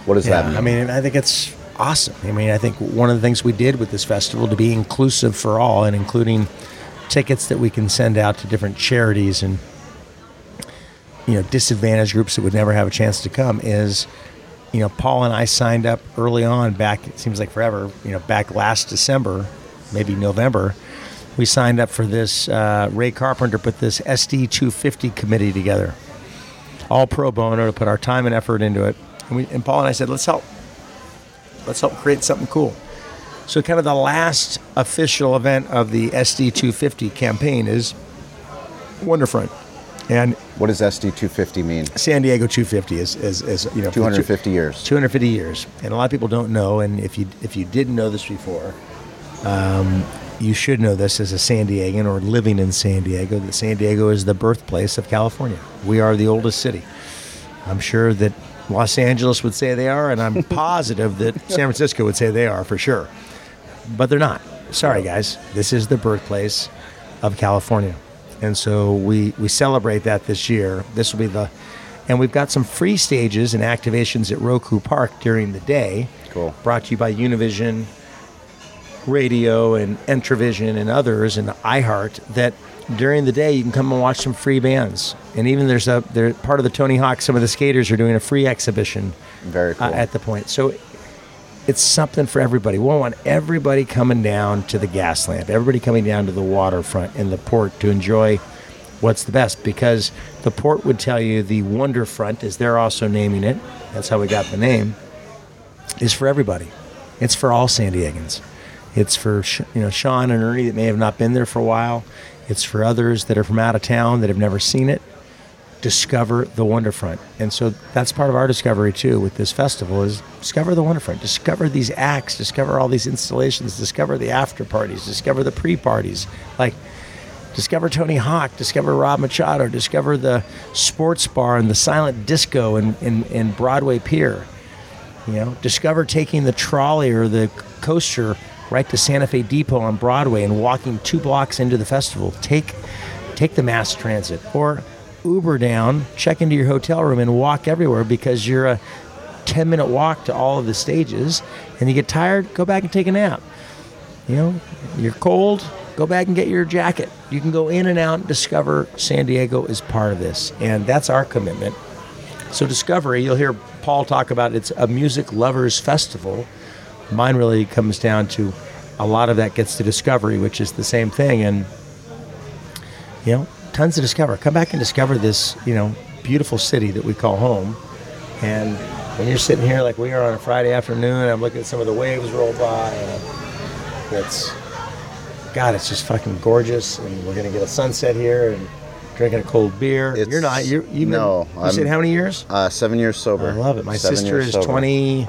What does that mean? I mean, I think it's awesome. I mean, I think one of the things we did with this festival to be inclusive for all and including tickets that we can send out to different charities and you know disadvantaged groups that would never have a chance to come is you know Paul and I signed up early on back it seems like forever you know back last December maybe November we signed up for this uh, Ray Carpenter put this SD 250 committee together all pro bono to put our time and effort into it. And, we, and Paul and I said, let's help. Let's help create something cool. So, kind of the last official event of the SD 250 campaign is Wonderfront. And What does SD 250 mean? San Diego 250 is, is, is you know 250 years. 250 years, and a lot of people don't know. And if you if you didn't know this before, um, you should know this as a San Diegan or living in San Diego. That San Diego is the birthplace of California. We are the oldest city. I'm sure that Los Angeles would say they are, and I'm <laughs> positive that San Francisco would say they are for sure. But they're not. Sorry, guys. This is the birthplace of California, and so we we celebrate that this year. This will be the, and we've got some free stages and activations at Ruocco Park during the day. Cool. Brought to you by Univision Radio and Entravision and others and iHeart that during the day you can come and watch some free bands. And even there's a they're part of the Tony Hawk. Some of the skaters are doing a free exhibition Very cool. uh, at the point. So it's something for everybody. We want everybody coming down to the Gaslamp, everybody coming down to the waterfront and the port to enjoy what's the best because the port would tell you the Wonderfront, as they're also naming it, that's how we got the name, is for everybody. It's for all San Diegans. It's for you know Shawn and Ernie that may have not been there for a while. It's for others that are from out of town that have never seen it discover the Wonderfront. And so that's part of our discovery too with this festival is discover the Wonderfront, discover these acts, discover all these installations, discover the after parties, discover the pre-parties. Like discover Tony Hawk, discover Rob Machado, discover the sports bar and the silent disco in, in, in Broadway Pier. You know, discover taking the trolley or the coaster right to Santa Fe Depot on Broadway and walking two blocks into the festival. Take take the mass transit or Uber down, check into your hotel room and walk everywhere because you're a 10 minute walk to all of the stages and you get tired, go back and take a nap. You know, you're cold, go back and get your jacket. You can go in and out and discover San Diego is part of this. And that's our commitment. So Discovery, you'll hear Paul talk about it's a music lovers festival. Mine really comes down to a lot of that gets to Discovery, which is the same thing. And you know, tons to discover. Come back and discover this, you know, beautiful city that we call home. And when you're sitting here like we are on a Friday afternoon, I'm looking at some of the waves roll by, and it's God, it's just fucking gorgeous. And we're gonna get a sunset here and drinking a cold beer. It's- you're not. You're, you've no, Been, you said how many years? Uh, seven years sober. I love it. My Seven sister is sober. 20.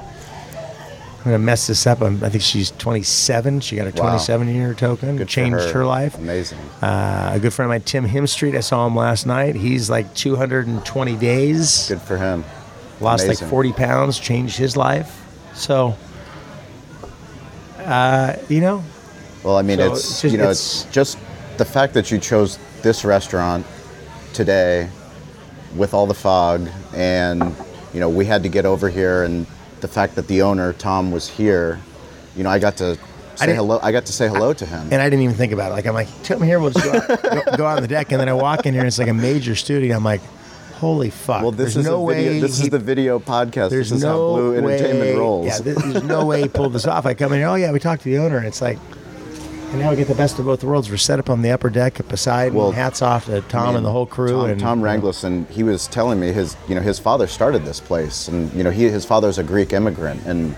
I'm gonna mess this up. I'm, I think she's 27. She got a Wow. 27 year token. Good changed her. life. Amazing. Uh, a good friend of mine, Tim Himstreet. I saw him last night. He's like 220 days. Good for him. Lost Amazing. like 40 pounds. Changed his life. So, uh, you know, Well, I mean, So it's, it's just- you know, it's- it's just the fact that you chose this restaurant today with all the fog, and you know, we had to get over here, and the fact that the owner Tom was here, you know, I got to say didn't- hello. I got to say hello to him. and I didn't even think about it. Like I'm like, come here, we'll just go out, go, go out on the deck, and then I walk in here, and it's like a major studio. I'm like, holy fuck! well, this There's is no way This he- is the video podcast. There's this is no how Blue Entertainment way, rolls. Yeah, th- there's no way he pulled this off. I come in, here, oh yeah, we talked to the owner, and it's like, and now we get the best of both worlds. We're set up on the upper deck at Poseidon. Well, hats off to Tom and the whole crew. Tom, and Tom Ranglis, and he was telling me his, you know, his father started this place, and you know, he his father's a Greek immigrant, and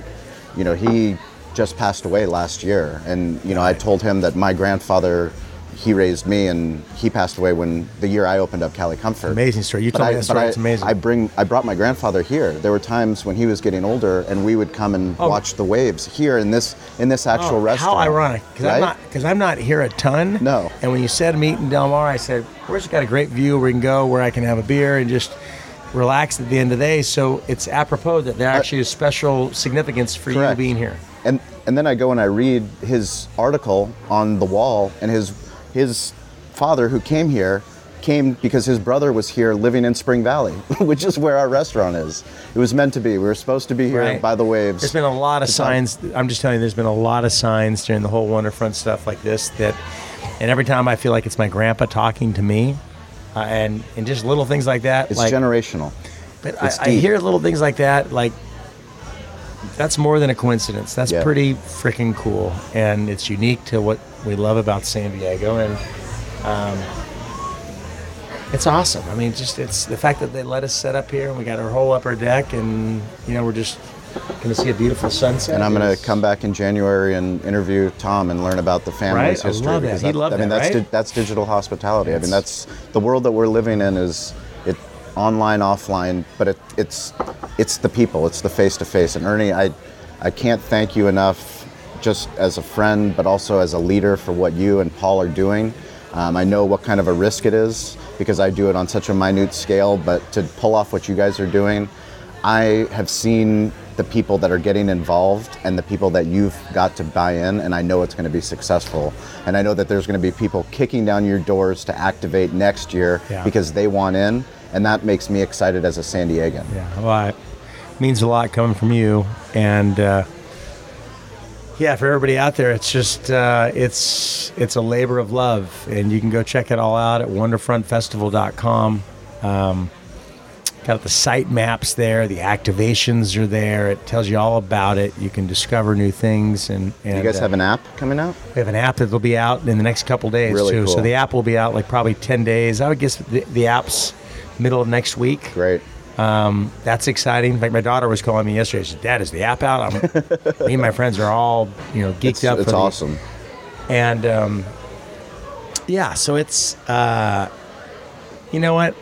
you know, he just passed away last year, and you know, I told him that my grandfather, he raised me, and he passed away when the year I opened up Cali Comfort. Amazing story. You But told me I- that story. I- It's amazing. I bring, I brought my grandfather here. There were times when he was getting older, and we would come and Oh. watch the waves here in this in this oh, actual Oh, restaurant. How ironic, because right? I'm not because I'm not here a ton. No. And when you said meet in Del Mar, I said, "Where's got a great view where we can go, where I can have a beer and just relax at the end of the day." So it's apropos that there uh, actually is special significance for you being here. And and then I go and I read his article on the wall, and his his father, who came here, came because his brother was here living in Spring Valley, <laughs> which is where our restaurant is. It was meant to be. We were supposed to be here Right. by the waves. There's been a lot of signs. I'm just telling you, there's been a lot of signs during the whole Wonderfront stuff like this that, and every time I feel like it's my grandpa talking to me, uh, and and just little things like that. It's like, generational. But I, it's I deep. hear little things like that, like that's more than a coincidence. That's Yeah. pretty freaking cool, and it's unique to what we love about San Diego, and um, it's awesome. I mean, just it's the fact that they let us set up here, and we got our whole upper deck, and you know we're just Going to see a beautiful sunset. And I'm going to come back in January and interview Tom and learn about the family's Right? I history. love that. because He'd love I mean, that, that's right? di- that's digital hospitality. I mean, that's the world that we're living in is online, offline, but it, it's it's the people, it's the face to face. And Ernie, I I can't thank you enough, just as a friend, but also as a leader for what you and Paul are doing. Um, I know what kind of a risk it is because I do it on such a minute scale, but to pull off what you guys are doing, I have seen the people that are getting involved and the people that you've got to buy in, and I know it's going to be successful. And I know that there's going to be people kicking down your doors to activate next year Yeah. because they want in, and that makes me excited as a San Diegan. Yeah, well, it means a lot coming from you, and uh, yeah, for everybody out there, it's just uh, it's it's a labor of love, and you can go check it all out at WonderfrontFestival.com. Um, got the site maps there, the activations are there. It tells you all about it. You can discover new things, and, and You guys uh, have an app coming out? we have an app that'll be out in the next couple days Really too. So the app will be out like probably ten days. I would guess the, the app's middle of next week. Great. Um, that's exciting. Like my daughter was calling me yesterday. She said, "Dad, is the app out?" I'm, me and my friends are all you know geeked It's, up. it's for the- awesome. and um, yeah, so it's uh, you know what?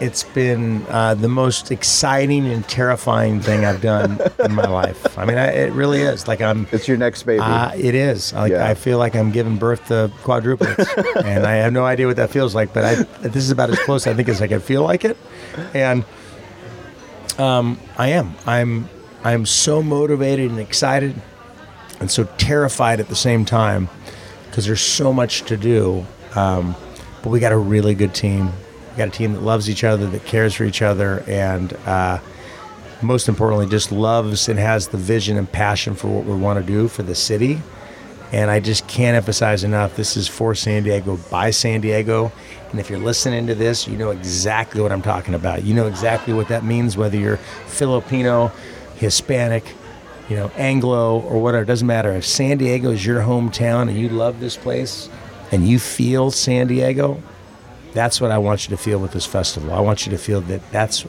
It's been uh, the most exciting and terrifying thing I've done in my life. I mean, I, it really is. Like I'm. It's your next baby. Uh, it is. Like Yeah. I feel like I'm giving birth to quadruplets, <laughs> and I have no idea what that feels like. But I, this is about as close I think as I can feel like it, and um, I am. I'm. I'm so motivated and excited, and so terrified at the same time, because there's so much to do. Um, but we got a really good team. Got a team that loves each other, that cares for each other, and uh, most importantly, just loves and has the vision and passion for what we want to do for the city. And I just can't emphasize enough this is for San Diego, by San Diego. And if you're listening to this, you know exactly what I'm talking about. You know exactly what that means, whether you're Filipino, Hispanic, you know, Anglo, or whatever. It doesn't matter. If San Diego is your hometown and you love this place and you feel San Diego, that's what I want you to feel with this festival. I want you to feel that that's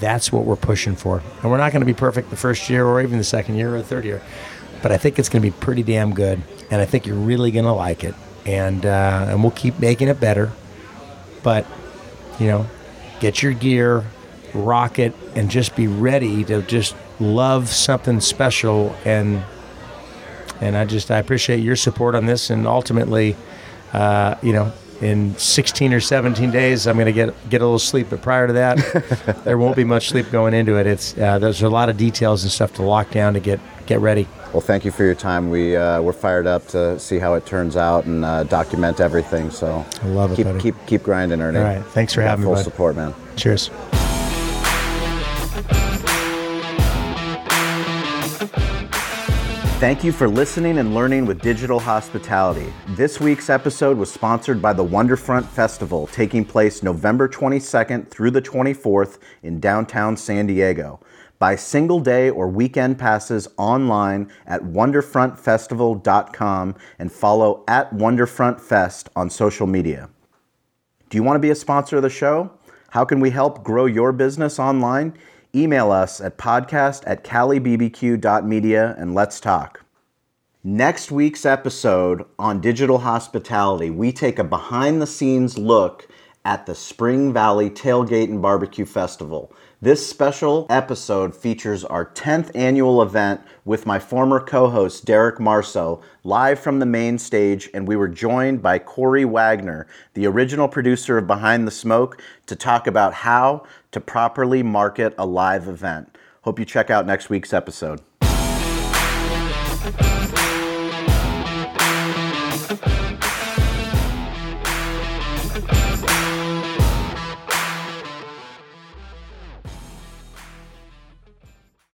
that's what we're pushing for. And we're not going to be perfect the first year or even the second year or the third year, but I think it's going to be pretty damn good. And I think you're really going to like it. And uh, and we'll keep making it better. But you know, get your gear, rock it, and just be ready to just love something special. And and I just I appreciate your support on this. And ultimately, uh, you know, in 16 or 17 days, I'm going to get get a little sleep. But prior to that, <laughs> there won't be much sleep going into it. It's uh, there's a lot of details and stuff to lock down to get get ready. Well, thank you for your time. We uh, we're fired up to see how it turns out and uh, document everything. So I love it, keep buddy. keep keep grinding, Ernie. All right. Thanks for having me, Full support, man. Cheers. Thank you for listening and learning with Digital Hospitality. This week's episode was sponsored by the Wonderfront Festival, taking place November 22nd through the 24th in downtown San Diego. Buy single day or weekend passes online at wonderfrontfestival.com and follow at WonderfrontFest on social media. Do you want to be a sponsor of the show? How can we help grow your business online? Email us at podcast at calibbq.media and let's talk. Next week's episode on digital hospitality, we take a behind the scenes look at the Spring Valley Tailgate and Barbecue Festival. This special episode features our 10th annual event with my former co host Derek Marceau, live from the main stage, and we were joined by Corey Wagner, the original producer of Behind the Smoke, to talk about how to properly market a live event. Hope you check out next week's episode.